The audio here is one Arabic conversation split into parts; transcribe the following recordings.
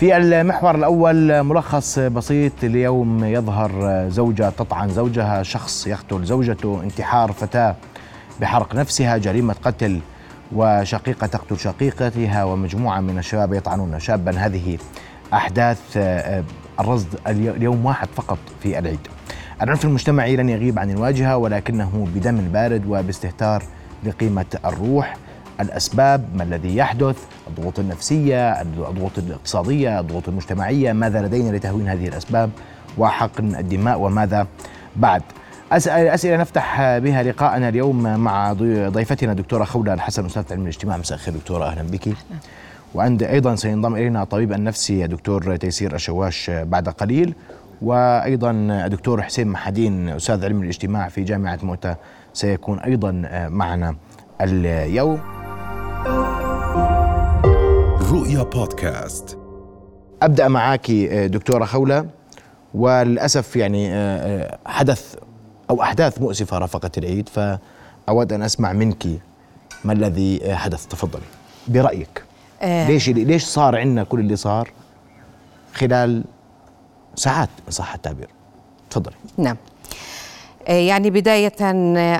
في المحور الأول ملخص بسيط اليوم يظهر زوجة تطعن زوجها شخص يقتل زوجته انتحار فتاة بحرق نفسها جريمة قتل وشقيقة تقتل شقيقتها ومجموعة من الشباب يطعنون. شابا هذه أحداث الرصد اليوم واحد فقط في العيد. العنف المجتمعي لن يغيب عن الواجهة ولكنه بدم بارد وباستهتار لقيمة الروح. الأسباب ما الذي يحدث الضغوط النفسية الضغوط الاقتصادية الضغوط المجتمعية ماذا لدينا لتهوين هذه الأسباب وحقن الدماء وماذا بعد. أسئلة نفتح بها لقاءنا اليوم مع ضيفتنا دكتورة خولة الحسن أستاذ علم الاجتماع. مساء الخير دكتورة أهلا بك. وعند أيضا سينضم إلينا الطبيب النفسي دكتور تيسير الشواش بعد قليل وأيضا الدكتور حسين محدين أستاذ علم الاجتماع في جامعة موتى سيكون أيضا معنا اليوم. رؤيا بودكاست. أبدأ معك دكتورة خولة. وللأسف يعني حدث أو أحداث مؤسفة رافقت العيد فأود أن أسمع منك ما الذي حدث. تفضلي. برأيك آه. ليش ليش صار عندنا كل اللي صار خلال ساعات ان صح التعبير؟ تفضلي. نعم. يعني بداية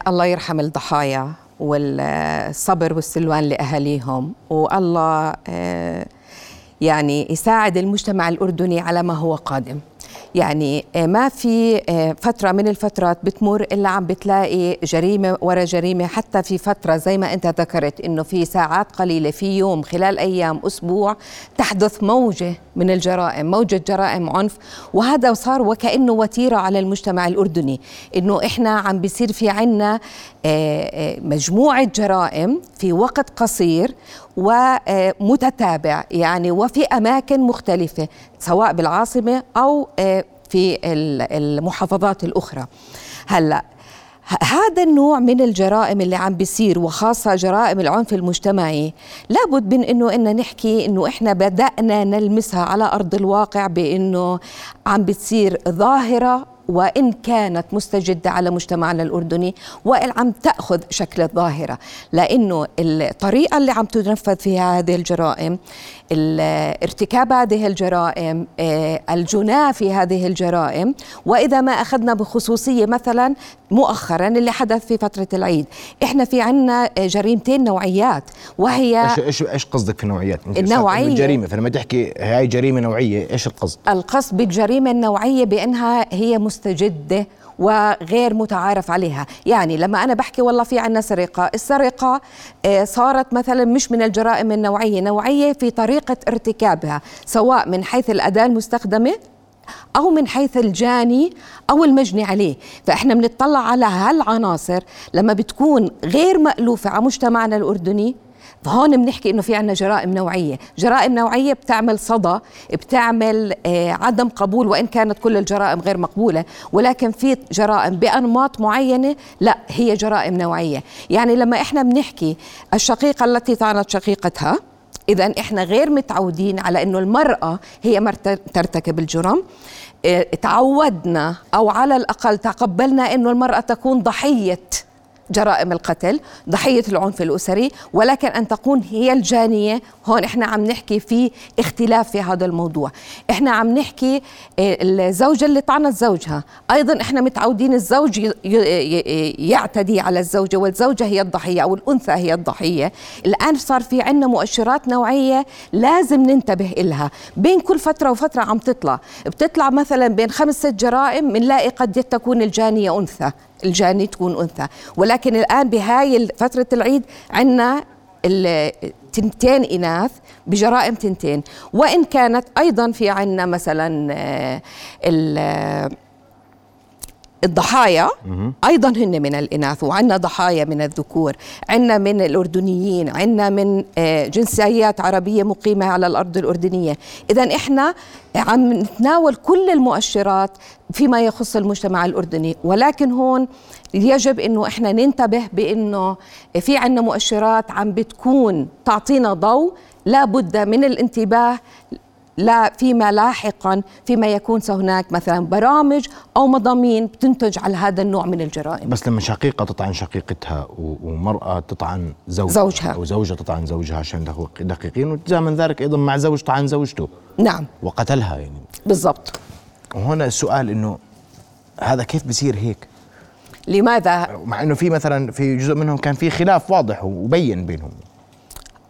الله يرحم الضحايا. والصبر والسلوان لأهاليهم. والله يعني يساعد المجتمع الأردني على ما هو قادم. يعني ما في فترة من الفترات بتمر إلا عم بتلاقي جريمة ورا جريمة. حتى في فترة زي ما أنت ذكرت إنه في ساعات قليلة في يوم خلال أيام أسبوع تحدث موجة من الجرائم موجة جرائم عنف. وهذا صار وكأنه وتيرة على المجتمع الأردني إنه إحنا عم بيصير في عنا مجموعة جرائم في وقت قصير ومتتابع يعني وفي أماكن مختلفة سواء بالعاصمة أو في المحافظات الأخرى. هلأ هذا النوع من الجرائم اللي عم بيصير وخاصة جرائم العنف المجتمعي لابد من إنه إن نحكي إنه إحنا بدأنا نلمسها على أرض الواقع بإنه عم بتصير ظاهرة وإن كانت مستجدة على مجتمعنا الأردني وإن عم تأخذ شكل الظاهرة لأنه الطريقة اللي عم تنفذ فيها هذه الجرائم ارتكاب هذه الجرائم الجناة في هذه الجرائم وإذا ما أخذنا بخصوصية مثلا مؤخرا اللي حدث في فترة العيد إحنا في عنا جريمتين نوعيات وهي إيش إيش إيش قصدك في نوعيات؟ النوعية الجريمة فلما تحكي هاي جريمة نوعية إيش القصد؟ القصد بالجريمة النوعية بأنها هي مستجدة وغير متعارف عليها. يعني لما أنا بحكي والله في عنا سرقة السرقة صارت مثلا مش من الجرائم النوعية نوعية في طريقة ارتكابها سواء من حيث الأداة المستخدمة أو من حيث الجاني أو المجني عليه. فإحنا بنطلع على هالعناصر لما بتكون غير مألوفة على مجتمعنا الأردني فهون بنحكي إنه في عندنا جرائم نوعية، جرائم نوعية بتعمل صدى، بتعمل آه عدم قبول وإن كانت كل الجرائم غير مقبولة، ولكن في جرائم بأنماط معينة لا هي جرائم نوعية، يعني لما إحنا بنحكي الشقيقة التي طعنت شقيقتها اذا إحنا غير متعودين على إنه المرأة هي ترتكب الجرم. آه تعودنا أو على الأقل تقبلنا إنه المرأة تكون ضحية. جرائم القتل ضحية العنف الأسري ولكن أن تكون هي الجانية هون إحنا عم نحكي في اختلاف في هذا الموضوع. إحنا عم نحكي الزوجة اللي طعنت زوجها. أيضا إحنا متعودين الزوج يعتدي على الزوجة والزوجة هي الضحية أو الأنثى هي الضحية. الآن صار في عنا مؤشرات نوعية لازم ننتبه إلها. بين كل فترة وفترة عم تطلع. بتطلع مثلا بين خمس ست جرائم بنلاقي قد تكون الجانية أنثى. الجاني تكون أنثى. ولكن الآن بهاي فترة العيد عندنا تنتين إناث بجرائم تنتين. وإن كانت أيضا في عندنا مثلا الضحايا أيضا هن من الإناث وعندنا ضحايا من الذكور عندنا من الأردنيين عندنا من جنسيات عربية مقيمة على الأرض الأردنية. اذا إحنا عم نتناول كل المؤشرات فيما يخص المجتمع الأردني ولكن هون يجب إنه إحنا ننتبه بإنه في عندنا مؤشرات عم بتكون تعطينا ضوء لا بد من الانتباه لا فيما لاحقا فيما يكون هناك مثلا برامج أو مضامين بتنتج على هذا النوع من الجرائم. بس لما شقيقة تطعن شقيقتها ومرأة تطعن زوجها زوجها. أو زوجة تطعن زوجها عشان دقيق- دقيقين وتزامن ذلك أيضا مع زوج طعن زوجته. نعم. وقتلها يعني. بالضبط. وهنا السؤال إنه هذا كيف بصير هيك؟ لماذا؟ مع إنه في مثلا في جزء منهم كان في خلاف واضح وبين بينهم.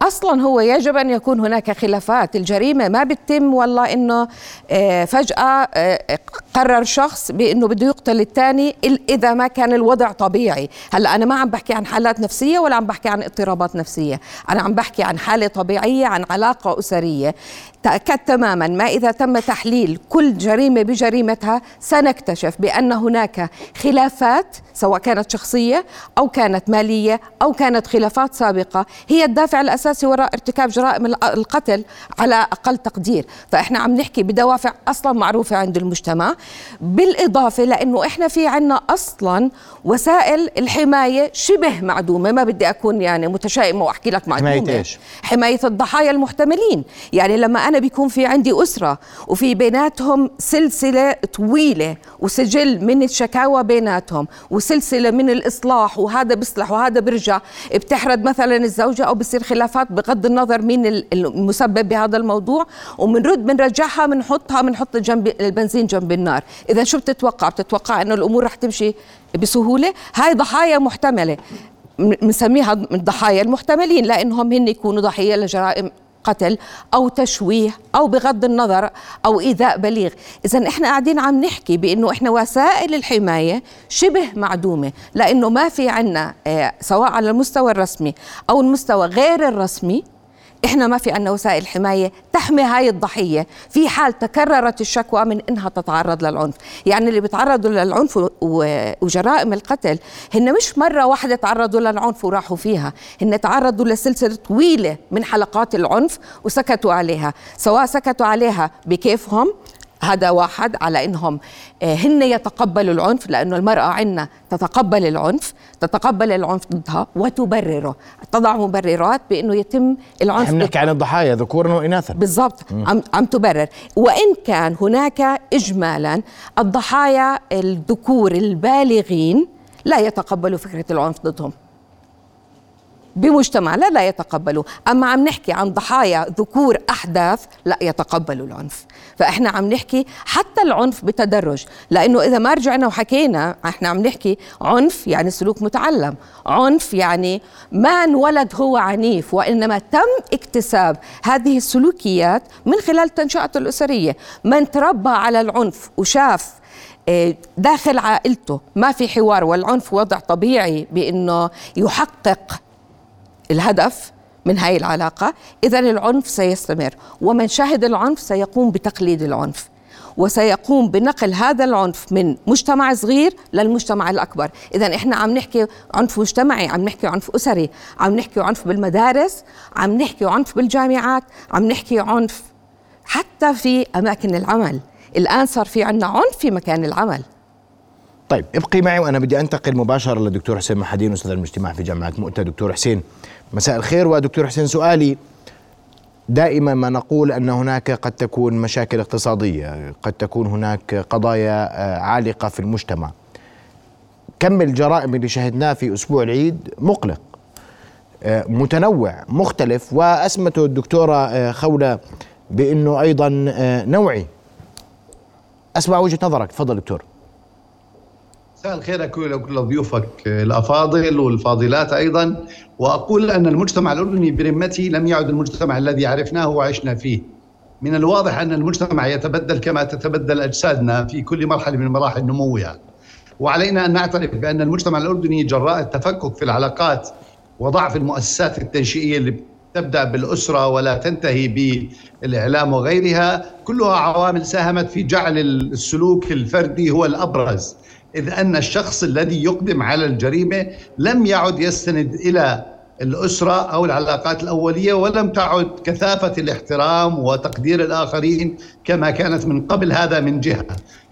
أصلا هو يجب أن يكون هناك خلافات. الجريمة ما بتتم والله إنه آه، فجأة آه، قرر شخص بأنه بده يقتل الثاني إذا ما كان الوضع طبيعي. هلأ أنا ما عم بحكي عن حالات نفسية ولا عم بحكي عن اضطرابات نفسية. أنا عم بحكي عن حالة طبيعية عن علاقة أسرية. تأكد تماما ما إذا تم تحليل كل جريمة بجريمتها سنكتشف بأن هناك خلافات سواء كانت شخصية أو كانت مالية أو كانت خلافات سابقة هي الدافع الأساسي وراء ارتكاب جرائم القتل على أقل تقدير. فإحنا عم نحكي بدوافع أصلا معروفة عند المجتمع. بالإضافة لأنه إحنا في عنا أصلا وسائل الحماية شبه معدومة. ما بدي أكون يعني متشائمة وأحكي لك معدومة. حماية إيش؟ حماية الضحايا المحتملين. يعني لما أنا بيكون في عندي أسرة وفي بيناتهم سلسلة طويلة وسجل من الشكاوى بيناتهم وسلسلة من الإصلاح وهذا بيصلح وهذا بيرجع بتحرد مثلا الزوجة أو بصير خلافات بغض النظر مين المسبب بهذا الموضوع. ومنرد بنرجعها بنحطها بنحط جنب البنزين جنب النار إذا شو بتتوقع؟ بتتوقع إنه الأمور رح تمشي بسهولة؟ هاي ضحايا محتملة. بنسميها الضحايا المحتملين لإنهم هن يكونوا ضحية لجرائم قتل أو تشويه أو بغض النظر أو إيذاء بليغ. اذا إحنا قاعدين عم نحكي بإنه إحنا وسائل الحماية شبه معدومة لإنه ما في عنا آه، سواء على المستوى الرسمي أو المستوى غير الرسمي إحنا ما في عنا وسائل حماية تحمي هاي الضحية. في حال تكررت الشكوى من إنها تتعرض للعنف. يعني اللي بيتعرضوا للعنف وجرائم القتل هن مش مرة واحدة تعرضوا للعنف وراحوا فيها. هن تعرضوا لسلسلة طويلة من حلقات العنف وسكتوا عليها. سواء سكتوا عليها بكيفهم هذا واحد على إنهم آه، هن يتقبلوا العنف لأنه المرأة عندنا تتقبل العنف تتقبل العنف ضدها وتبرره. تضع مبررات بإنه يتم العنف إحنا بنحكي عن الضحايا ذكورا واناثا بالضبط. عم عم تبرر. وإن كان هناك اجمالا الضحايا الذكور البالغين لا يتقبلوا فكرة العنف ضدهم. بمجتمع لا لا يتقبلوا. أما عم نحكي عن ضحايا ذكور أحداث لا يتقبلوا العنف. فإحنا عم نحكي حتى العنف بتدرج. لأنه إذا ما رجعنا وحكينا إحنا عم نحكي عنف يعني سلوك متعلم. عنف يعني ما انولد هو عنيف وإنما تم اكتساب هذه السلوكيات من خلال تنشئته الأسرية. من تربى على العنف وشاف آه، داخل عائلته ما في حوار والعنف وضع طبيعي بإنه يحقق الهدف من هاي العلاقة إذا العنف سيستمر ومن شهد العنف سيقوم بتقليد العنف وسيقوم بنقل هذا العنف من مجتمع صغير للمجتمع الأكبر. إذا إحنا عم نحكي عنف مجتمعي عم نحكي عنف أسري عم نحكي عنف بالمدارس عم نحكي عنف بالجامعات عم نحكي عنف حتى في أماكن العمل. الآن صار في عنا عنف في مكان العمل. طيب ابقي معي وأنا بدي أنتقل مباشرة للدكتور حسين محدين أستاذ المجتمع في جامعة مؤتة. دكتور حسين مساء الخير. ودكتور حسين سؤالي دائما ما نقول أن هناك قد تكون مشاكل اقتصادية قد تكون هناك قضايا آه، عالقة في المجتمع. كم الجرائم اللي شهدناه في أسبوع العيد؟ مقلق آه، متنوع مختلف. وأسمته الدكتورة آه، خولة بأنه أيضا نوعي. أسمع وجهة نظرك. تفضل دكتور. الخير لكل ضيوفك الأفاضل والفاضلات أيضا. وأقول أن المجتمع الأردني برمته لم يعد المجتمع الذي عرفناه وعشنا فيه. من الواضح أن المجتمع يتبدل كما تتبدل أجسادنا في كل مرحلة من مراحل نموها. وعلينا أن نعترف بأن المجتمع الأردني جراء التفكك في العلاقات وضعف المؤسسات التنشئية اللي تبدأ بالأسرة ولا تنتهي بالإعلام وغيرها. كلها عوامل ساهمت في جعل السلوك الفردي هو الأبرز. إذ أن الشخص الذي يقدم على الجريمة لم يعد يستند إلى الأسرة أو العلاقات الأولية ولم تعد كثافة الاحترام وتقدير الآخرين كما كانت من قبل. هذا من جهة.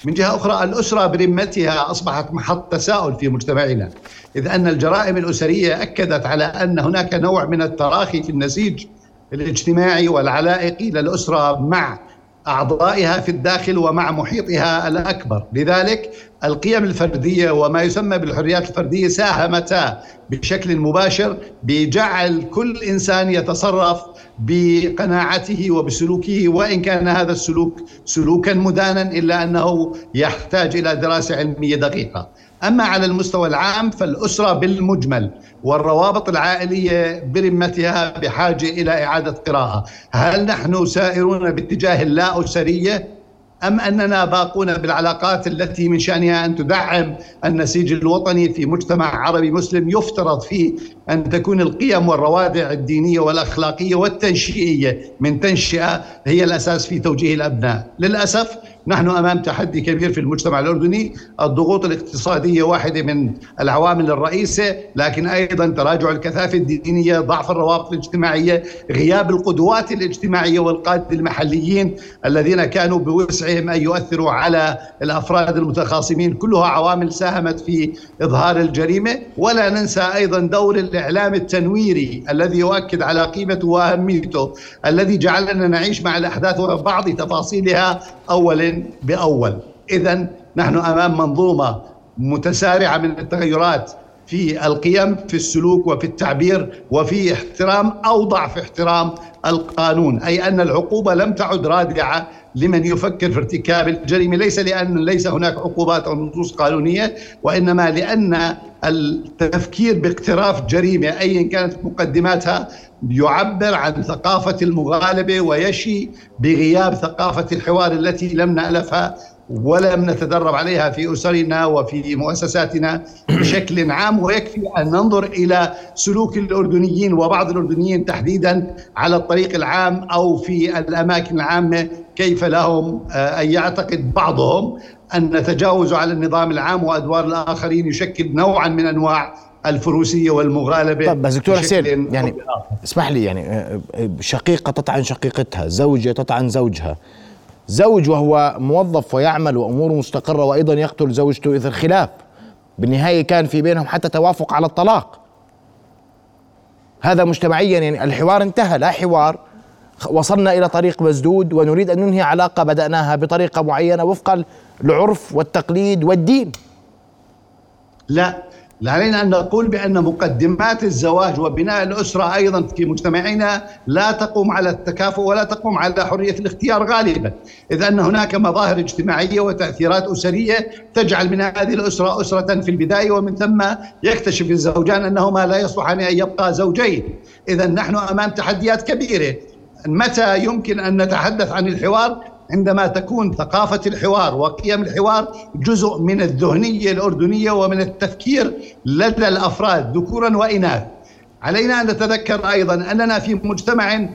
من جهة أخرى الأسرة برمتها أصبحت محط تساؤل في مجتمعنا. إذ أن الجرائم الأسرية أكدت على أن هناك نوع من التراخي في النسيج الاجتماعي والعلائقي للأسرة مع أعضائها في الداخل ومع محيطها الأكبر، لذلك القيم الفردية وما يسمى بالحريات الفردية ساهمتا بشكل مباشر بجعل كل إنسان يتصرف بقناعته وبسلوكه وإن كان هذا السلوك سلوكا مدانا إلا أنه يحتاج إلى دراسة علمية دقيقة. أما على المستوى العام فالأسرة بالمجمل والروابط العائلية برمتها بحاجة إلى إعادة قراءة، هل نحن سائرون باتجاه اللا أسرية أم أننا باقون بالعلاقات التي من شأنها أن تدعم النسيج الوطني في مجتمع عربي مسلم يفترض فيه أن تكون القيم والروادع الدينية والأخلاقية والتنشئية من تنشئة هي الأساس في توجيه الأبناء؟ للأسف نحن أمام تحدي كبير في المجتمع الأردني، الضغوط الاقتصادية واحدة من العوامل الرئيسة، لكن أيضا تراجع الكثافة الدينية، ضعف الروابط الاجتماعية، غياب القدوات الاجتماعية والقاده المحليين الذين كانوا بوسعهم أن يؤثروا على الأفراد المتخاصمين، كلها عوامل ساهمت في إظهار الجريمة، ولا ننسى أيضا دور الإعلام التنويري الذي يؤكد على قيمته وأهميته، الذي جعلنا نعيش مع الأحداث وبعض تفاصيلها اولا. بأول. اذا نحن أمام منظومة متسارعة من التغيرات في القيم في السلوك وفي التعبير وفي احترام أو ضعف احترام القانون أي أن العقوبة لم تعد رادعة لمن يفكر في ارتكاب الجريمة. ليس لأن ليس هناك عقوبات أو نصوص قانونية وإنما لأن التفكير باقتراف جريمة ايا كانت مقدماتها يعبر عن ثقافة المغالبة ويشي بغياب ثقافة الحوار التي لم نألفها ولم نتدرب عليها في أسرنا وفي مؤسساتنا بشكل عام. ويكفي أن ننظر إلى سلوك الأردنيين وبعض الأردنيين تحديدا على الطريق العام أو في الأماكن العامة كيف لهم آه، ان يعتقد بعضهم أن تجاوزوا على النظام العام وأدوار الآخرين يشكل نوعا من أنواع الفروسية والمغالبة طب بس دكتور حسين يعني اسمح لي يعني آه، آه، شقيقة تطعن شقيقتها زوجة تطعن زوجها. زوج وهو موظف ويعمل واموره مستقرة وأيضا يقتل زوجته اثر خلاف بالنهاية كان في بينهم حتى توافق على الطلاق. هذا مجتمعيا يعني الحوار انتهى لا حوار. وصلنا إلى طريق مسدود ونريد أن ننهي علاقة بدأناها بطريقة معينة وفق العرف والتقليد والدين. لا علينا أن نقول بأن مقدمات الزواج وبناء الأسرة أيضا في مجتمعنا لا تقوم على التكافؤ ولا تقوم على حرية الاختيار غالبا، إذ أن هناك مظاهر اجتماعية وتأثيرات أسرية تجعل من هذه الأسرة أسرة في البداية ومن ثم يكتشف الزوجان أنهما لا يصلحان أن يبقى زوجين، اذا نحن أمام تحديات كبيرة، متى يمكن أن نتحدث عن الحوار؟ عندما تكون ثقافة الحوار وقيم الحوار جزء من الذهنية الأردنية ومن التفكير لدى الأفراد ذكورا وإناث علينا أن نتذكر أيضا أننا في مجتمع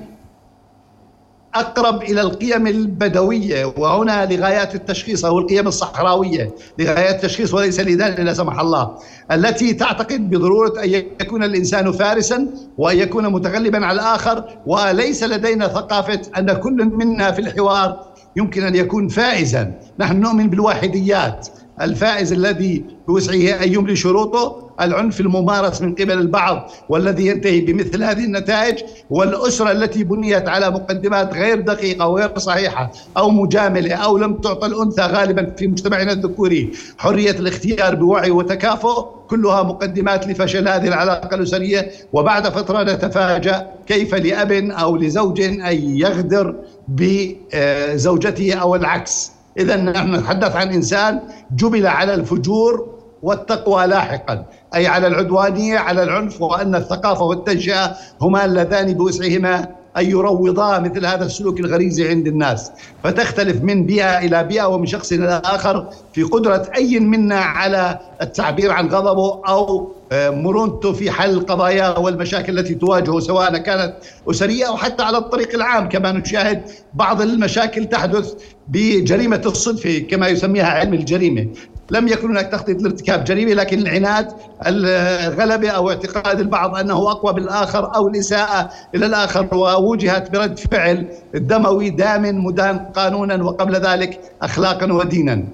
أقرب إلى القيم البدوية وهنا لغايات التشخيص أو القيم الصحراوية لغايات التشخيص وليس لذلك لا سمح الله التي تعتقد بضرورة أن يكون الإنسان فارسا وأن يكون متغلبا على الآخر وليس لدينا ثقافة أن كل منا في الحوار يمكن أن يكون فائزا، نحن نؤمن بالواحديات، الفائز الذي بوسعه أن يملي شروطه، العنف الممارس من قبل البعض والذي ينتهي بمثل هذه النتائج، والاسره التي بنيت على مقدمات غير دقيقة وغير صحيحة أو مجاملة أو لم تعطى الأنثى غالبا في مجتمعنا الذكوري. حرية الاختيار بوعي وتكافؤ، كلها مقدمات لفشل هذه العلاقة الأسرية، وبعد فترة نتفاجأ كيف لأب أو لزوج أن يغدر بزوجته أو العكس. إذا نحن نتحدث عن إنسان جبل على الفجور والتقوى لاحقا أي على العدوانية على العنف وأن الثقافة والتنشئة هما اللذان بوسعهما أن يروضا مثل هذا السلوك الغريزي عند الناس. فتختلف من بيئة إلى بيئة ومن شخص إلى آخر في قدرة أي منا على التعبير عن غضبه أو مرونته في حل قضاياه والمشاكل التي تواجهه سواء كانت أسرية أو حتى على الطريق العام كما نشاهد بعض المشاكل تحدث بجريمة الصدفه كما يسميها علم الجريمة لم يكن هناك تخطيط لارتكاب جريمة لكن العناد الغلبة أو اعتقاد البعض أنه أقوى بالآخر أو الاساءه إلى الآخر ووجهت برد فعل دموي دام مدان قانونا وقبل ذلك أخلاقا ودينا.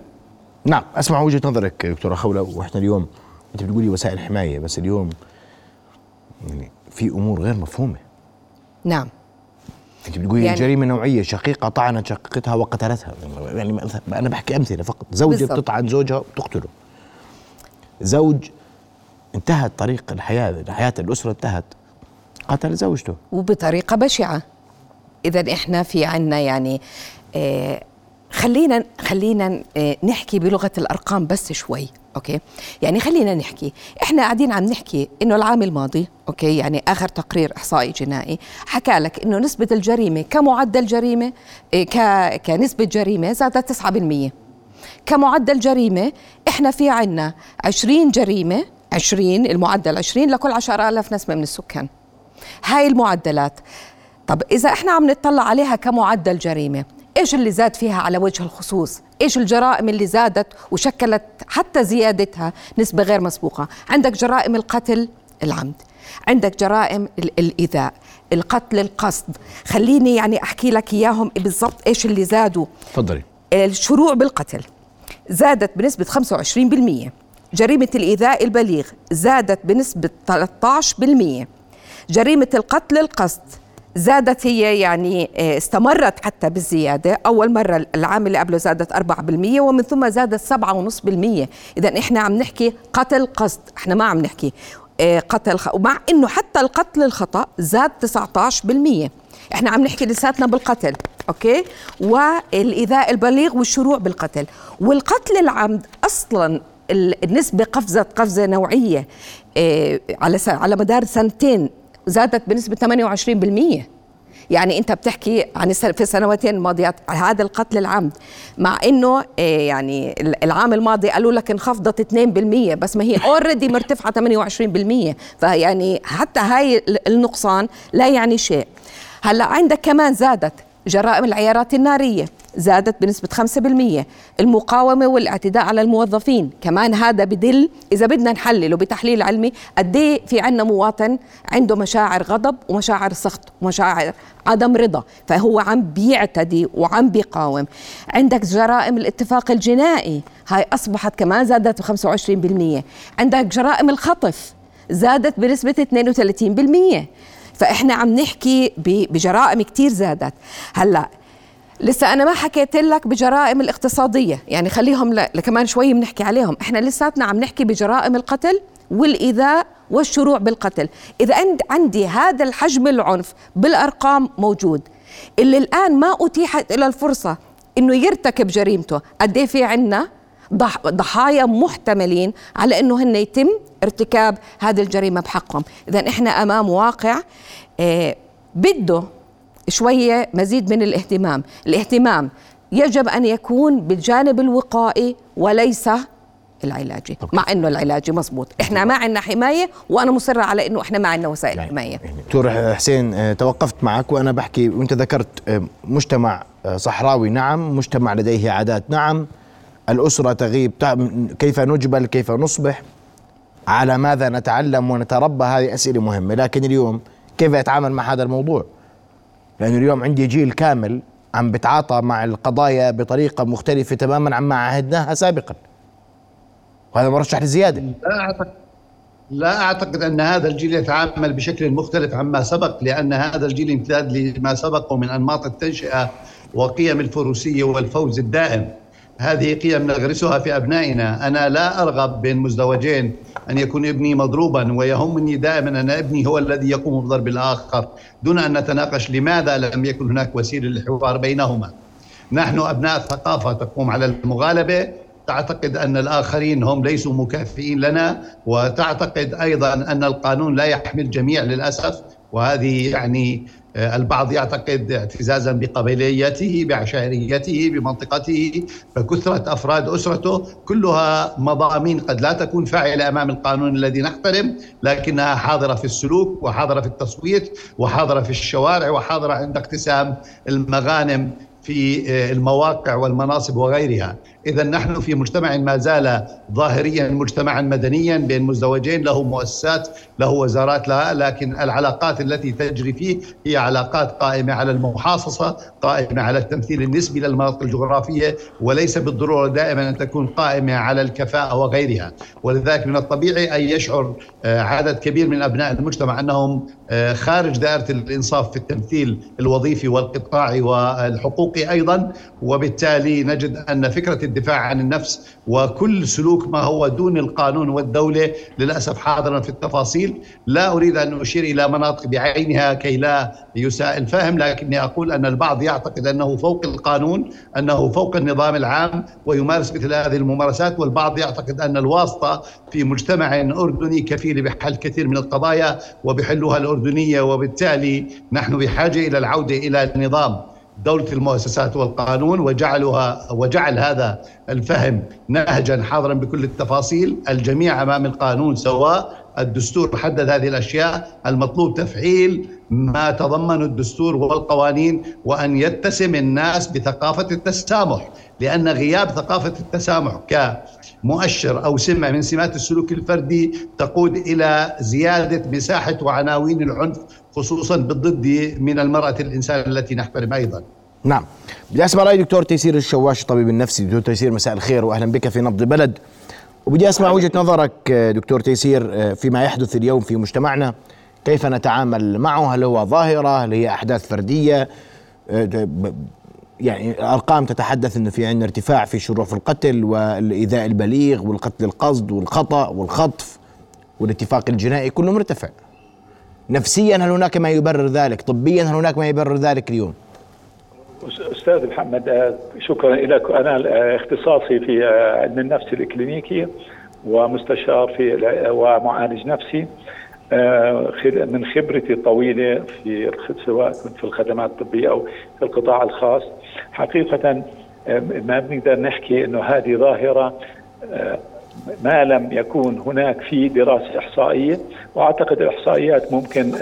نعم أسمع وجهة نظرك دكتورة خوله وإحنا اليوم انت بتقولي وسائل حماية بس اليوم يعني في أمور غير مفهومة. نعم. انت بتقولي يعني جريمة نوعية شقيقة طعنت شقيقتها وقتلتها. يعني أنا بحكي أمثلة فقط. زوجة بالزبط. بتطعن زوجها وتقتله زوج انتهت طريق الحياة حياة الأسرة انتهت. قتل زوجته. وبطريقة بشعة. اذا إحنا في عنا يعني آه خلينا خلينا آه نحكي بلغة الأرقام بس شوي okay؟ يعني خلينا نحكي. إحنا قاعدين عم نحكي إنه العام الماضي okay؟ يعني آخر تقرير إحصائي جنائي حكى لك إنه نسبة الجريمة كمعدل جريمة ك كنسبة جريمة زادت 9% كمعدل جريمة إحنا في عنا 20 جريمة 20 المعدل 20 لكل 10000 نسمة من السكان. هاي المعدلات. طب إذا إحنا عم نطلع عليها كمعدل جريمة إيش اللي زاد فيها على وجه الخصوص؟ إيش الجرائم اللي زادت وشكلت حتى زيادتها نسبة غير مسبوقة؟ عندك جرائم القتل العمد عندك جرائم الإيذاء القتل القصد. خليني يعني أحكي لك إياهم بالضبط إيش اللي زادوا. تفضلي. الشروع بالقتل زادت بنسبة 25% جريمة الإيذاء البليغ زادت بنسبة 13% جريمة القتل القصد زادت هي يعني آه، استمرت حتى بالزيادة. أول مرة العام اللي قبله زادت 4% ومن ثم زادت 7.5% إذا إحنا عم نحكي قتل قصد. إحنا ما عم نحكي آه، قتل. ومع إنه حتى القتل الخطأ زاد 19% إحنا عم نحكي لساتنا بالقتل أوكي؟ والإيذاء البليغ والشروع بالقتل. والقتل العمد أصلا النسبة قفزت قفزة نوعية آه، على على مدار سنتين. زادت بنسبة 28% يعني انت بتحكي عن في السنواتين الماضيات هذا القتل العمد مع انه آه، يعني العام الماضي قالوا لك انخفضت 2% بس ما هي اوريدي مرتفعة 28% فيعني حتى هاي النقصان لا يعني شيء. هلأ عندك كمان زادت جرائم العيارات النارية. زادت بنسبة 5% المقاومة والاعتداء على الموظفين. كمان هذا بدل إذا بدنا نحلله بتحليل علمي قد إيه في عنا مواطن عنده مشاعر غضب ومشاعر سخط ومشاعر عدم رضا. فهو عم بيعتدي وعم بيقاوم. عندك جرائم الاتفاق الجنائي. هاي أصبحت كمان زادت ب 25% عندك جرائم الخطف زادت بنسبة 32% فإحنا عم نحكي بجرائم كتير زادت. هلأ لسه أنا ما حكيت لك بجرائم الاقتصادية. يعني خليهم لكمان شوي بنحكي عليهم. إحنا لساتنا عم نحكي بجرائم القتل والإيذاء والشروع بالقتل. إذا عندي هذا الحجم العنف بالأرقام موجود. اللي الآن ما أتيحت له الفرصة إنه يرتكب جريمته قد إيه في عنا ضحايا محتملين على إنه هن يتم ارتكاب هذه الجريمة بحقهم. إذا إحنا أمام واقع آه بده شوية مزيد من الاهتمام. الاهتمام يجب أن يكون بالجانب الوقائي وليس العلاجي أوكي. مع إنه العلاجي مزبوط إحنا ما عندنا حماية وأنا مصرة على إنه إحنا ما عندنا وسائل يعني حماية. يعني دكتور حسين آه، توقفت معك وأنا بحكي. وأنت ذكرت آه، مجتمع آه، صحراوي نعم. مجتمع لديه عادات نعم. الأسرة تغيب. كيف نجبل؟ كيف نصبح؟ على ماذا نتعلم ونتربى؟ هذه أسئلة مهمة. لكن اليوم كيف يتعامل مع هذا الموضوع؟ لأنه اليوم عندي جيل كامل عم بتعاطى مع القضايا بطريقة مختلفة تماما عما عهدناها سابقا. وهذا مرشح لزيادة لا أعتقد لا أعتقد أن هذا الجيل يتعامل بشكل مختلف عما سبق لأن هذا الجيل امتداد لما سبقه من أنماط التنشئة وقيم الفروسية والفوز الدائم. هذه قيم نغرسها في أبنائنا. أنا لا أرغب بين مزدوجين أن يكون ابني مضروبا ويهمني دائما أن ابني هو الذي يقوم بضرب الآخر دون أن نتناقش لماذا لم يكن هناك وسيلة للحوار بينهما. نحن أبناء ثقافة تقوم على المغالبة. تعتقد أن الآخرين هم ليسوا مكافئين لنا وتعتقد أيضا أن القانون لا يحمي الجميع للأسف وهذه يعني البعض يعتقد اعتزازا بقبليته بعشائريته بمنطقته فكثرة أفراد أسرته كلها مضامين قد لا تكون فاعلة أمام القانون الذي نحترم لكنها حاضرة في السلوك وحاضرة في التصويت وحاضرة في الشوارع وحاضرة عند اقتسام المغانم في المواقع والمناصب وغيرها. إذا نحن في مجتمع ما زال ظاهريا مجتمعا مدنيا بين مزدوجين له مؤسسات له وزارات لها لكن العلاقات التي تجري فيه هي علاقات قائمة على المحاصصة قائمة على التمثيل النسبي للمناطق الجغرافية وليس بالضرورة دائما أن تكون قائمة على الكفاءة وغيرها. ولذلك من الطبيعي أن يشعر آه، عدد كبير من أبناء المجتمع أنهم آه، خارج دائرة الإنصاف في التمثيل الوظيفي والقطاعي والحقوقي أيضا وبالتالي نجد أن فكرة الدفاع عن النفس وكل سلوك ما هو دون القانون والدولة للأسف حاضرا في التفاصيل. لا أريد أن أشير إلى مناطق بعينها كي لا يساء الفهم لكني أقول أن البعض يعتقد أنه فوق القانون أنه فوق النظام العام ويمارس مثل هذه الممارسات والبعض يعتقد أن الواسطة في مجتمع أردني كفيل بحل كثير من القضايا وبحلها الأردنية وبالتالي نحن بحاجة إلى العودة إلى نظام دولة المؤسسات والقانون وجعلها وجعل هذا الفهم نهجا حاضرا بكل التفاصيل. الجميع أمام القانون سواء الدستور حدد هذه الأشياء المطلوب تفعيل ما تضمن الدستور والقوانين وأن يتسم الناس بثقافة التسامح. لأن غياب ثقافة التسامح كمؤشر أو سمة من سمات السلوك الفردي تقود إلى زيادة مساحة وعناوين العنف خصوصا بالضد من المرأة الإنسان التي نحترم أيضا. نعم. بدي اسمع راي دكتور تيسير الشواش الطبيب النفسي دكتور تيسير مساء الخير واهلا بك في نبض بلد وبدي أسمع وجهة نظرك دكتور تيسير فيما يحدث اليوم في مجتمعنا. كيف نتعامل معه؟ هل هو ظاهرة؟ هل هي أحداث فردية؟ يعني الارقام تتحدث إنه في عندنا ارتفاع في شروع في القتل والإيذاء البليغ والقتل القصد والخطأ والخطف والاتفاق الجنائي كله مرتفع. نفسيا هل هناك ما يبرر ذلك؟ طبيا هل هناك ما يبرر ذلك اليوم؟ أستاذ محمد آه، شكرا لك أنا آه، اختصاصي في آه، علم النفس الكلينيكي ومستشار في ومعالج نفسي من خبرتي الطويلة في سواء كنت في الخدمات الطبية أو في القطاع الخاص. حقيقه ما بنقدر نحكي إنه هذه ظاهرة ما لم يكون هناك في دراسة إحصائية وأعتقد الإحصائيات ممكن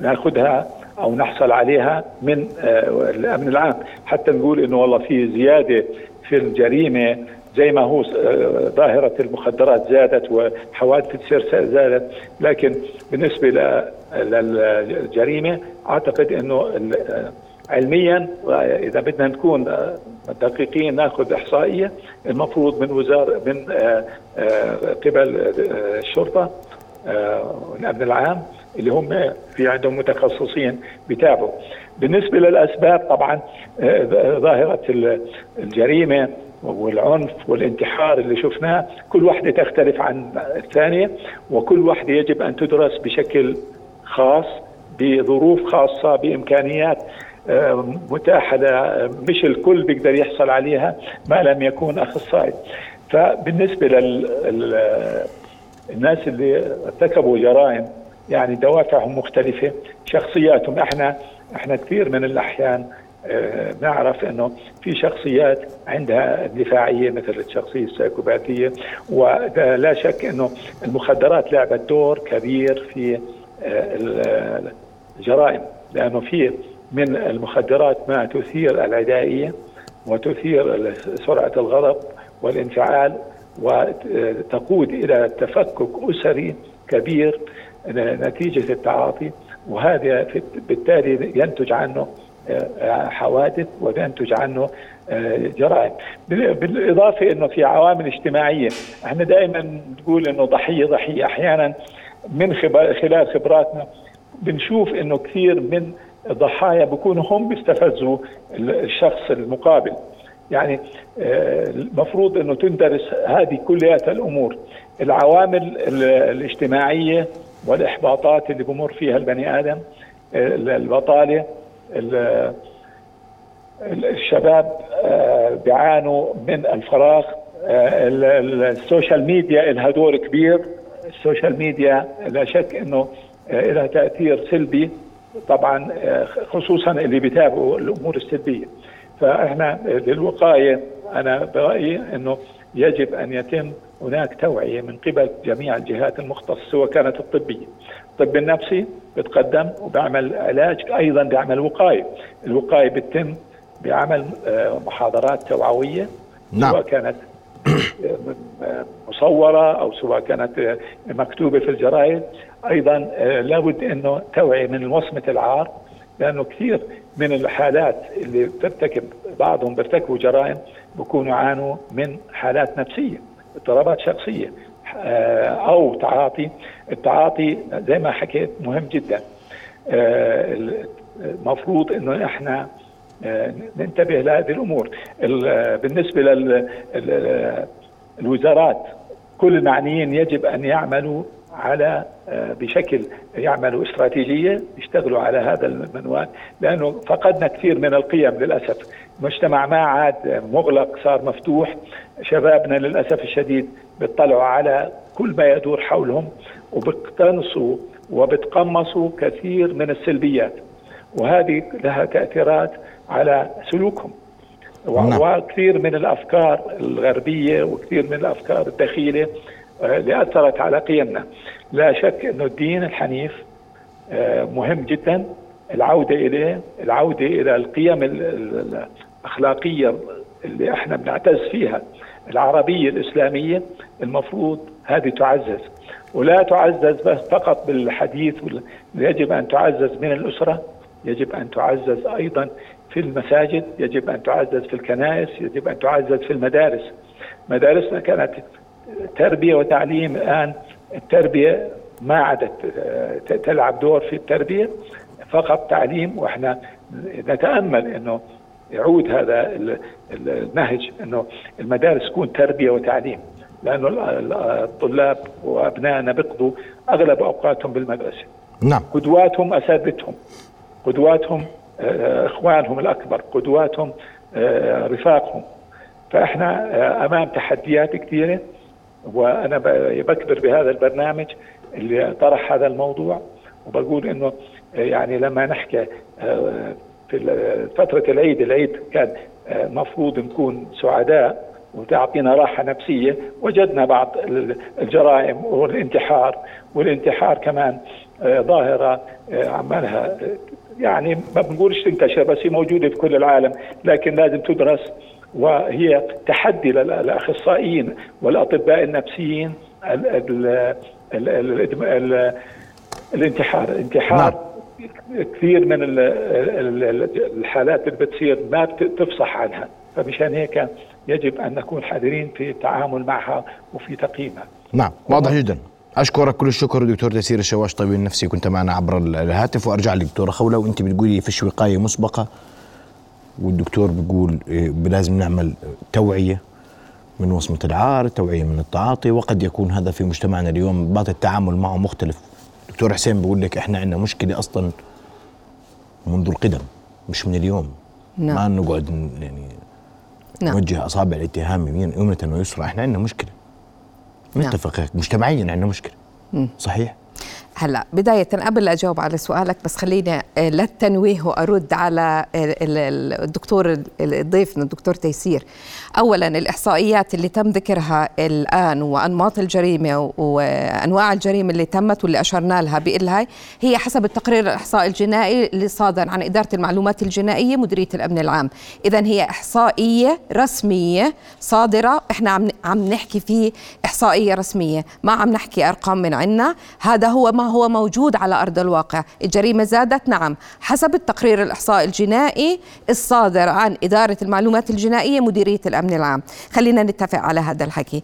ناخذها أو نحصل عليها من آه، الأمن العام. حتى نقول إنه والله في زيادة في الجريمة زي ما هو آه، ظاهرة المخدرات زادت وحوادث السير زادت. لكن بالنسبة للجريمة أعتقد أنه آه، علميا إذا بدنا نكون دقيقين نأخذ إحصائية المفروض من وزارة من قبل الشرطة والأمن العام اللي هم في عندهم متخصصين بيتابعوا. بالنسبة للأسباب طبعا آه، ظاهرة الجريمة والعنف والانتحار اللي شفناه كل واحدة تختلف عن الثانية وكل واحدة يجب أن تدرس بشكل خاص بظروف خاصة بإمكانيات آه، متاحة مش الكل بيقدر يحصل عليها ما لم يكون أخصائي. فبالنسبة للناس اللي ارتكبوا جرائم يعني دوافعهم مختلفة شخصياتهم إحنا إحنا كثير من الأحيان آه نعرف إنه في شخصيات عندها دفاعية مثل الشخصية السايكوباتية ولا شك إنه المخدرات لعبت دور كبير في آه الجرائم لأنه في من المخدرات ما تثير العدائية وتثير سرعة الغضب والانفعال وتقود إلى تفكك أسري كبير نتيجة التعاطي. وهذا بالتالي ينتج عنه آه، حوادث وينتج عنه آه، جرائم. بالإضافة أنه في عوامل اجتماعية إحنا دائما نقول أنه ضحية ضحية. أحيانا من خلال خبراتنا بنشوف أنه كثير من الضحايا بيكونوا هم بيستفزوا الشخص المقابل. يعني آه، المفروض إنه تندرس هذه كليات الأمور. العوامل الاجتماعية والإحباطات اللي بمر فيها البني آدم البطالة الشباب آه، بيعانوا من الفراغ. آه، ال social media لها دور كبير. ال social media لا شك إنه لها تأثير سلبي. طبعا خصوصا اللي بيتابعوا الأمور السلبية. فإحنا للوقاية أنا برأيي إنه يجب أن يتم هناك توعية من قبل جميع الجهات المختصة سواء كانت الطبية. الطب النفسي بتقدم وبعمل علاج أيضا بيعمل وقاية. الوقاية بتتم بعمل آه، محاضرات توعوية نعم. سواء كانت مصورة أو سواء كانت مكتوبة في الجرائد. أيضا آه، لابد إنه توعية من وصمه العار لأنه كثير من الحالات اللي بترتكب بعضهم بيرتكبوا جرائم بيكونوا يعانوا من حالات نفسية اضطرابات شخصية آه، أو تعاطي. التعاطي زي ما حكيت مهم جدا. آه، المفروض إنه إحنا آه، ننتبه لهذه الأمور. ال- بالنسبة للوزارات كل المعنيين يجب أن يعملوا على آه، بشكل يعملوا استراتيجية يشتغلوا على هذا المنوال لأنه فقدنا كثير من القيم للأسف. المجتمع ما عاد مغلق صار مفتوح. شبابنا للأسف الشديد بيطلعوا على كل ما يدور حولهم وبيقتنصوا وبتقمصوا كثير من السلبيات. وهذه لها تأثيرات على سلوكهم. نعم. وكثير من الأفكار الغربية وكثير من الأفكار الدخيلة آه، اللي أثرت على قيمنا. لا شك إنه الدين الحنيف آه، مهم جدا. العودة اليه العودة إلى القيم ال- ال- الأخلاقية اللي إحنا بنعتز فيها. العربية الإسلامية المفروض هذه تعزز. ولا تعزز بس فقط بالحديث يجب أن تعزز من الأسرة يجب أن تعزز أيضا في المساجد يجب أن تعزز في الكنائس يجب أن تعزز في المدارس. مدارسنا كانت تربية وتعليم الآن التربية ما عادت آه، تلعب دور في التربية فقط تعليم وإحنا نتأمل إنه يعود هذا ال- ال- النهج إنه المدارس تكون تربية وتعليم. ال- الطلاب وأبنائنا بيقضوا أغلب أوقاتهم بالمدرسة. نعم. قدواتهم أساتذتهم. قدواتهم إخوانهم الأكبر قدواتهم آه، رفاقهم. فإحنا آه، أمام تحديات كثيرة وأنا بكبر بهذا البرنامج اللي طرح هذا الموضوع وبقول إنه آه، يعني لما نحكي في فترة العيد العيد كان مفروض نكون سعداء وتعطينا راحة نفسية وجدنا بعض ال- الجرائم والانتحار والانتحار كمان آه، عمالها يعني ما بنقولش تنتشر بس هي موجودة في كل العالم لكن لازم تدرس وهي تحدي لل- للأخصائيين والأطباء النفسيين ال ال ال ال ال الانتحار. الانتحار كثير من ال- ال- ال- الحالات اللي بتصير ما بتفصح عنها. فمشان هيك يجب أن نكون حذرين في التعامل معها وفي تقييمها. نعم واضح جدا. أشكرك كل الشكر دكتور تيسير الشواش طبيب النفسي كنت معنا عبر الهاتف. وأرجع لك دكتورة خوله وأنت بتقولي فيش وقاية مسبقة. والدكتور بيقول إيه، لازم نعمل توعية من وصمة العار توعية من التعاطي وقد يكون هذا في مجتمعنا اليوم بعض التعامل معه مختلف. دكتور حسين بيقول لك إحنا عندنا مشكلة أصلا منذ القدم مش من اليوم. نعم. ما نقعد يعني نعم. نوجه أصابع الاتهام يمين يمنة ويسرى. إحنا عندنا مشكلة. نعم. نتفق هيك مجتمعيا عندنا مشكلة. صحيح؟ هلا بداية قبل لا أجاوب على سؤالك بس خليني آه، للتنويه وأرد على ال- الدكتور ال- ضيفنا الدكتور تيسير. أولا الإحصائيات اللي تم ذكرها الآن وأنماط الجريمة وأنواع الجريمة اللي تمت واللي أشرنا لها بإلها هي حسب التقرير الإحصائي الجنائي اللي صادر عن إدارة المعلومات الجنائية مديرية الأمن العام. إذا هي إحصائية رسمية صادرة. إحنا عم عم نحكي فيه إحصائية رسمية ما عم نحكي أرقام من عنا. هذا هو ما هو موجود على أرض الواقع. الجريمة زادت نعم حسب التقرير الإحصائي الجنائي الصادر عن إدارة المعلومات الجنائية مديرية الأمن العام. خلينا نتفق على هذا الحكي.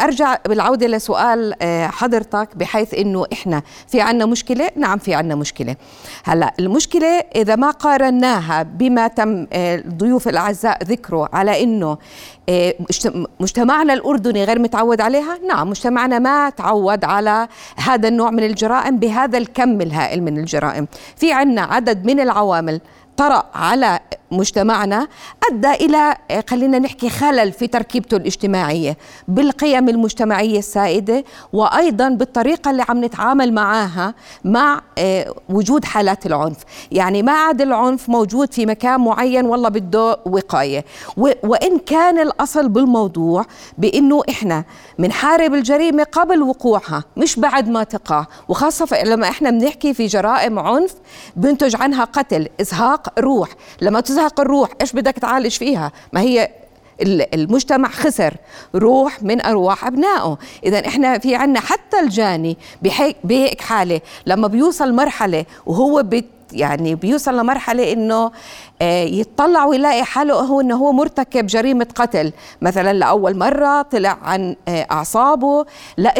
أرجع بالعودة لسؤال آه، حضرتك بحيث أنه إحنا في عنا مشكلة؟ نعم في عنا مشكلة. هلأ المشكلة إذا ما قارناها بما تم آه، الضيوف الأعزاء ذكره على أنه آه، مجتمعنا الأردني غير متعود عليها؟ نعم مجتمعنا ما تعود على هذا النوع من الجرائم بهذا الكم الهائل من الجرائم. في عنا عدد من العوامل طرأ على مجتمعنا أدى إلى آه، خلينا نحكي خلل في تركيبته الاجتماعية بالقيم المجتمعية السائدة وأيضا بالطريقة اللي عم نتعامل معاها مع آه، وجود حالات العنف. يعني ما عاد العنف موجود في مكان معين والله بده وقاية. وإن كان الأصل بالموضوع بإنه إحنا بنحارب الجريمة قبل وقوعها مش بعد ما تقع. وخاصة لما إحنا بنحكي في جرائم عنف بنتج عنها قتل إزهاق روح. لما تزهق الروح. إيش بدك تعالج فيها؟ ما هي المجتمع خسر روح من أرواح أبنائه. اذا إحنا في عنا حتى الجاني بهيك حالة لما بيوصل مرحلة وهو بت يعني بيوصل لمرحلة إنه يتطلع ويلاقي حاله هو إنه هو مرتكب جريمة قتل. مثلا لأول مرة طلع عن آه، أعصابه لا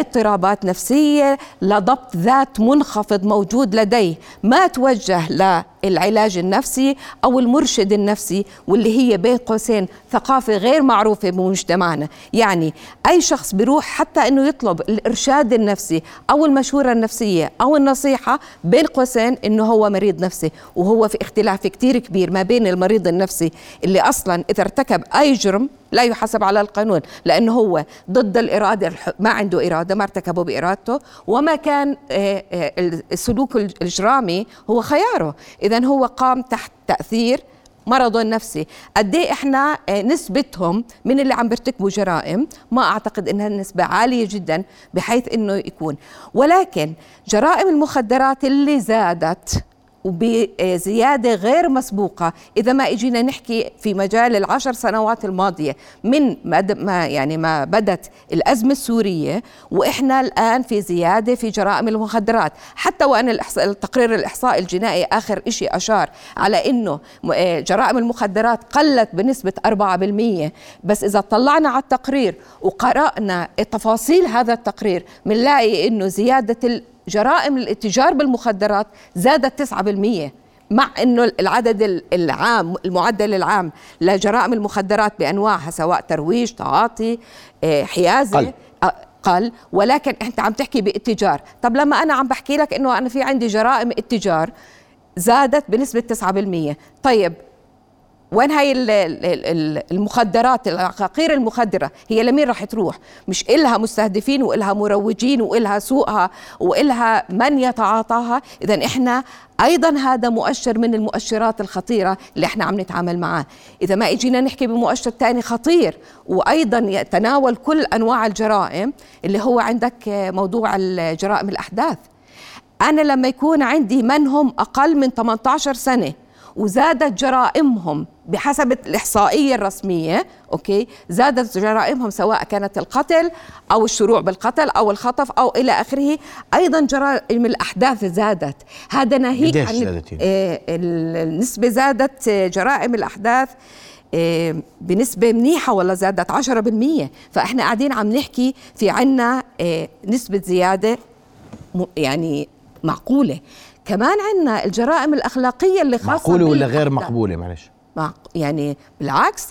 نفسية لا ذات منخفض موجود لديه. ما توجه للعلاج النفسي أو المرشد النفسي واللي هي بين قوسين ثقافة غير معروفة بمجتمعنا. يعني أي شخص بيروح حتى إنه يطلب الإرشاد النفسي أو المشورة النفسية أو النصيحة بين قوسين إنه هو مريض نفسي. وهو في اختلاف كتير كبير ما بين المريض النفسي اللي أصلا إذا ارتكب أي جرم لا يحاسب على القانون لأنه هو ضد الإرادة ما عنده إرادة ما ارتكبه بإرادته وما كان آه، آه، السلوك الإجرامي هو خياره. إذا هو قام تحت تأثير مرض نفسي قد إيه إحنا آه، نسبتهم من اللي عم بيرتكبوا جرائم؟ ما أعتقد إنها النسبة عالية جدا بحيث إنه يكون. ولكن جرائم المخدرات اللي زادت وبزيادة غير مسبوقة. إذا ما إجينا نحكي في مجال العشر سنوات الماضية من ما يعني ما بدت الأزمة السورية وإحنا الآن في زيادة في جرائم المخدرات. حتى وأن التقرير الإحصائي الجنائي آخر إشي أشار على إنه آه، جرائم المخدرات قلت بنسبة 4% بس إذا طلعنا على التقرير وقرأنا تفاصيل هذا التقرير بنلاقي إنه زيادة جرائم الاتجار بالمخدرات زادت 9% مع إنه العدد العام المعدل العام لجرائم المخدرات بأنواعها سواء ترويج تعاطي آه، حيازة قل. آه، قل. ولكن أنت عم تحكي باتجار. طب لما أنا عم بحكي لك إنه أنا في عندي جرائم اتجار زادت بنسبة 9% طيب وين هاي المخدرات العقاقير المخدرة؟ هي لمين راح تروح؟ مش إلها مستهدفين وإلها مروجين وإلها سوقها وإلها من يتعاطاها؟ إذا إحنا أيضا هذا مؤشر من المؤشرات الخطيرة اللي إحنا عم نتعامل معاه. إذا ما إجينا نحكي بمؤشر ثاني خطير وأيضا يتناول كل أنواع الجرائم اللي هو عندك موضوع الجرائم الأحداث. أنا لما يكون عندي من هم أقل من 18 سنة وزادت جرائمهم بحسب الإحصائية الرسمية أوكي؟ زادت جرائمهم سواء كانت القتل أو الشروع بالقتل أو الخطف أو إلى آخره. أيضا جرائم الأحداث زادت. هذا ناهيك عن زادت؟ آه النسبة زادت جرائم الأحداث آه بنسبة منيحة ولا زادت 10% فإحنا قاعدين عم نحكي في عنا آه نسبة زيادة يعني معقولة. كمان عندنا الجرائم الأخلاقية اللي خاصة معقولة ولا غير مقبولة؟ معلش. يعني بالعكس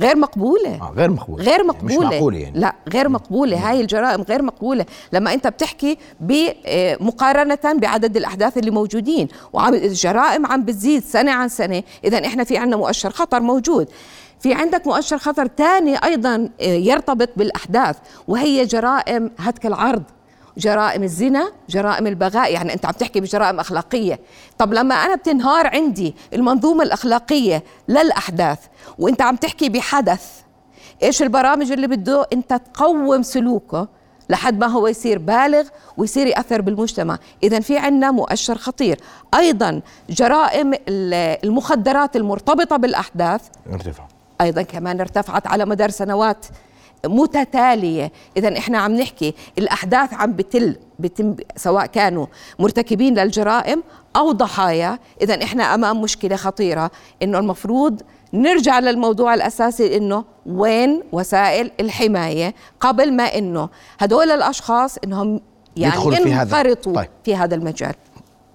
غير مقبولة. آه غير مقبولة. غير مقبولة مش معقولة يعني. لا غير مقبولة. هاي الجرائم غير مقبولة. لما أنت بتحكي مقارنة بعدد الأحداث اللي موجودين والجرائم عم بتزيد سنة عن سنة إذا إحنا في عندنا مؤشر خطر موجود. في عندك مؤشر خطر ثاني أيضا آه، يرتبط بالأحداث وهي جرائم هتك العرض. جرائم الزنا جرائم البغاء يعني أنت عم تحكي بجرائم أخلاقية. طب لما أنا بتنهار عندي المنظومة الأخلاقية للأحداث وأنت عم تحكي بحدث إيش البرامج اللي بده؟ أنت تقوم سلوكه لحد ما هو يصير بالغ ويصير يأثر بالمجتمع. اذا في عندنا مؤشر خطير. أيضا جرائم المخدرات المرتبطة بالأحداث ارتفع. أيضا كمان ارتفعت على مدار سنوات. متتالية. اذا إحنا عم نحكي الأحداث عم بتل بتم سواء كانوا مرتكبين للجرائم أو ضحايا. اذا إحنا أمام مشكلة خطيرة إنه المفروض نرجع للموضوع الأساسي إنه وين وسائل الحماية قبل ما إنه هدول الأشخاص إنهم يعني في هذا. طيب. في هذا المجال.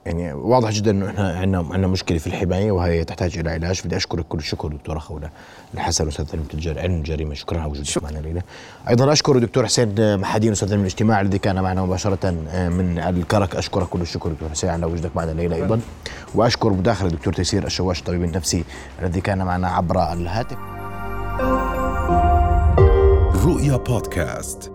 يعني واضح جدا إنه إحنا عندنا عندنا مشكلة في الحماية وهي تحتاج إلى علاج. بدي أشكرك كل الشكر دكتوره خوله الحسن أستاذ علم الجر- علم الجريمة. شكرا على وجودك معنا الليلة أيضا اشكر دكتور حسين محادين أستاذ علم الاجتماع الذي كان معنا مباشرة آه، من الكرك. أشكرك كل الشكر دكتور حسين على وجودك معنا الليلة أيضا. وأشكر مداخلة دكتور تيسير الشواش الطبيب النفسي الذي كان معنا عبر الهاتف. رؤيا بودكاست.